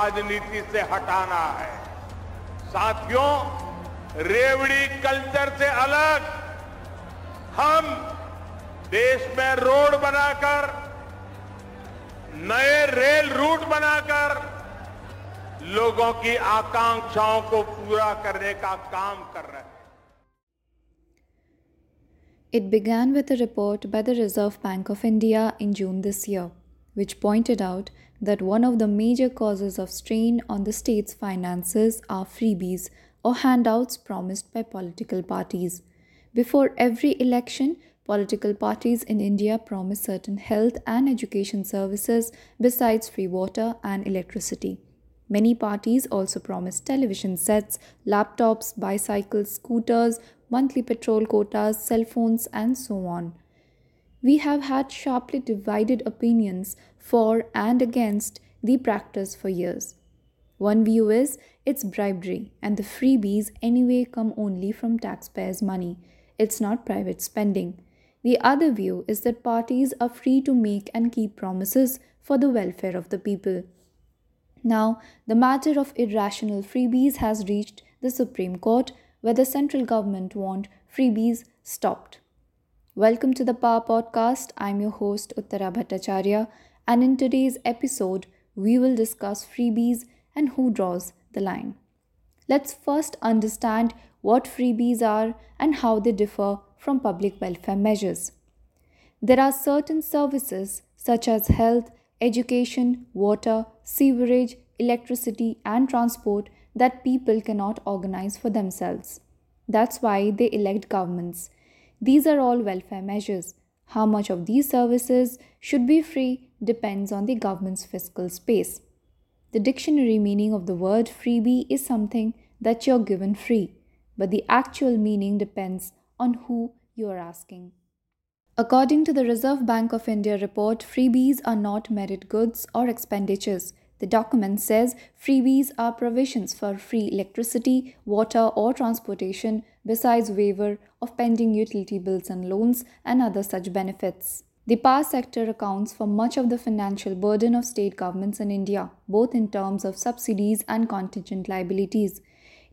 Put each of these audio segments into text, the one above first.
राजनीति से हटाना है। साथियों रेवड़ी कल्चर से अलग। हम देश में रोड बनाकर नए रेल रूट बनाकर लोगों की आकांक्षाओं को पूरा करने का काम कर रहे हैं। It began with a report by the Reserve Bank of India in June this year, which pointed out that one of the major causes of strain on the state's finances are freebies or handouts promised by political parties. Before every election, political parties in India promise certain health and education services besides free water and electricity. Many parties also promise television sets, laptops, bicycles, scooters, monthly petrol quotas, cell phones, and so on. We have had sharply divided opinions for and against the practice for years. One view is it's bribery and the freebies anyway come only from taxpayers' money. It's not private spending. The other view is that parties are free to make and keep promises for the welfare of the people. Now, the matter of irrational freebies has reached the Supreme Court, where the central government want freebies stopped. Welcome to the Power Podcast. I'm your host, Uttara Bhattacharya, and in today's episode, we will discuss freebies and who draws the line. Let's first understand what freebies are and how they differ from public welfare measures. There are certain services such as health, education, water, sewerage, electricity, and transport that people cannot organize for themselves. That's why they elect governments. These are all welfare measures. How much of these services should be free depends on the government's fiscal space. The dictionary meaning of the word freebie is something that you're given free, but the actual meaning depends on who you are asking. According to the Reserve Bank of India report, freebies are not merit goods or expenditures. The document says freebies are provisions for free electricity, water, or transportation, besides waiver of pending utility bills and loans and other such benefits. The power sector accounts for much of the financial burden of state governments in India, both in terms of subsidies and contingent liabilities.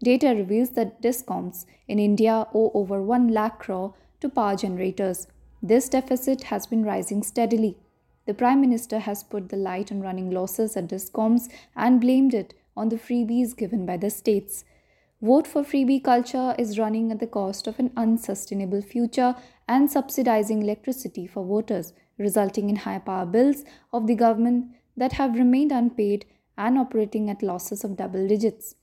Data reveals that discoms in India owe over 1 lakh crore to power generators. This deficit has been rising steadily. The Prime Minister has put the light on running losses at discoms and blamed it on the freebies given by the states. Vote for freebie culture is running at the cost of an unsustainable future and subsidizing electricity for voters, resulting in high power bills of the government that have remained unpaid and operating at losses of double digits.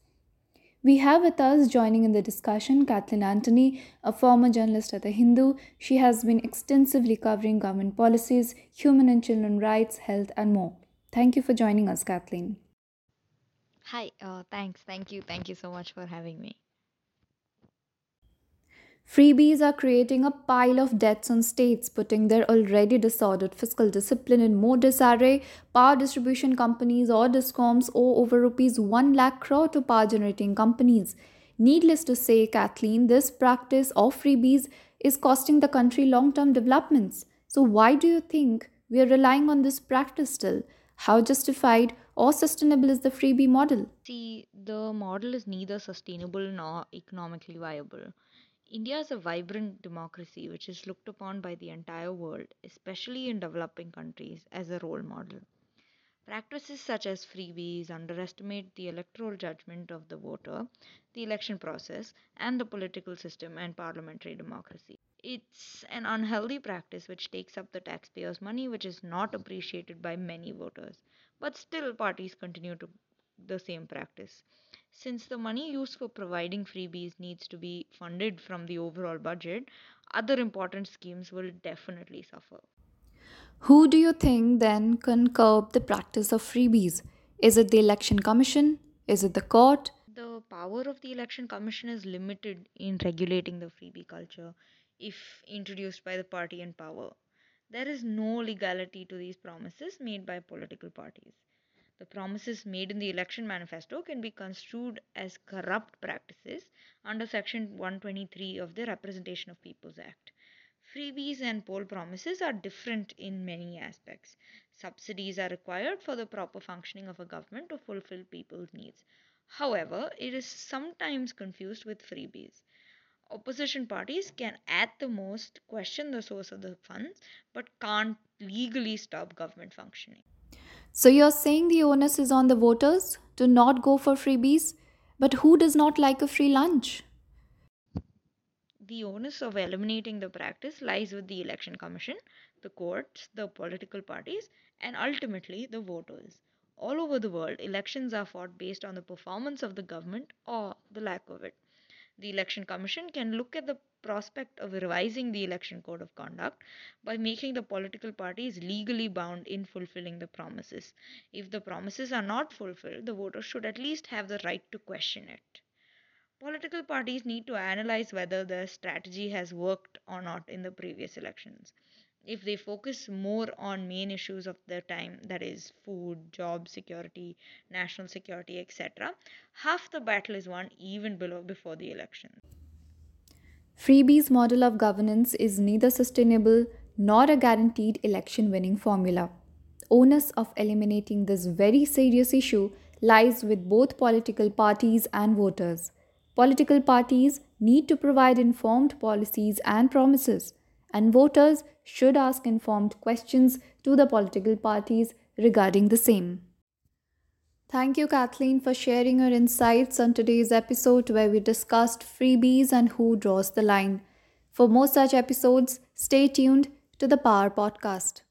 We have with us joining in the discussion Kathleen Anthony, a former journalist at The Hindu. She has been extensively covering government policies, human and children rights, health, and more. Thank you for joining us, Kathleen. Hi, uh, thanks. Thank you. Thank you so much for having me. Freebies are creating a pile of debts on states, putting their already disordered fiscal discipline in more disarray. Power distribution companies or discoms owe over rupees 1 lakh crore to power generating companies. Needless to say, Kathleen, this practice of freebies is costing the country long term developments. So, why do you think we are relying on this practice still? How justified or sustainable is the freebie model? See, the model is neither sustainable nor economically viable. India is a vibrant democracy which is looked upon by the entire world, especially in developing countries, as a role model. Practices such as freebies underestimate the electoral judgment of the voter, the election process, and the political system and parliamentary democracy. It's an unhealthy practice which takes up the taxpayers' money, which is not appreciated by many voters. But still, parties continue to the same practice. Since the money used for providing freebies needs to be funded from the overall budget, other important schemes will definitely suffer. Who do you think then can curb the practice of freebies? Is it the Election Commission? Is it the court? The power of the Election Commission is limited in regulating the freebie culture if introduced by the party in power. There is no legality to these promises made by political parties. The promises made in the election manifesto can be construed as corrupt practices under Section 123 of the Representation of Peoples Act. Freebies and poll promises are different in many aspects. Subsidies are required for the proper functioning of a government to fulfill people's needs. However, it is sometimes confused with freebies. Opposition parties can at the most question the source of the funds but can't legally stop government functioning. So you're saying the onus is on the voters to not go for freebies? But who does not like a free lunch? The onus of eliminating the practice lies with the election commission, the courts, the political parties, and ultimately the voters. All over the world, elections are fought based on the performance of the government or the lack of it. The Election Commission can look at the prospect of revising the Election Code of Conduct by making the political parties legally bound in fulfilling the promises. If the promises are not fulfilled, the voters should at least have the right to question it. Political parties need to analyze whether their strategy has worked or not in the previous elections. If they focus more on main issues of their time, that is, food, job security, national security, etc., half the battle is won even below before the election. Freebies' model of governance is neither sustainable nor a guaranteed election winning formula. Onus of eliminating this very serious issue lies with both political parties and voters. Political parties need to provide informed policies and promises and voters should ask informed questions to the political parties regarding the same. Thank you, Kathleen, for sharing your insights on today's episode where we discussed freebies and who draws the line. For more such episodes, stay tuned to the Power Podcast.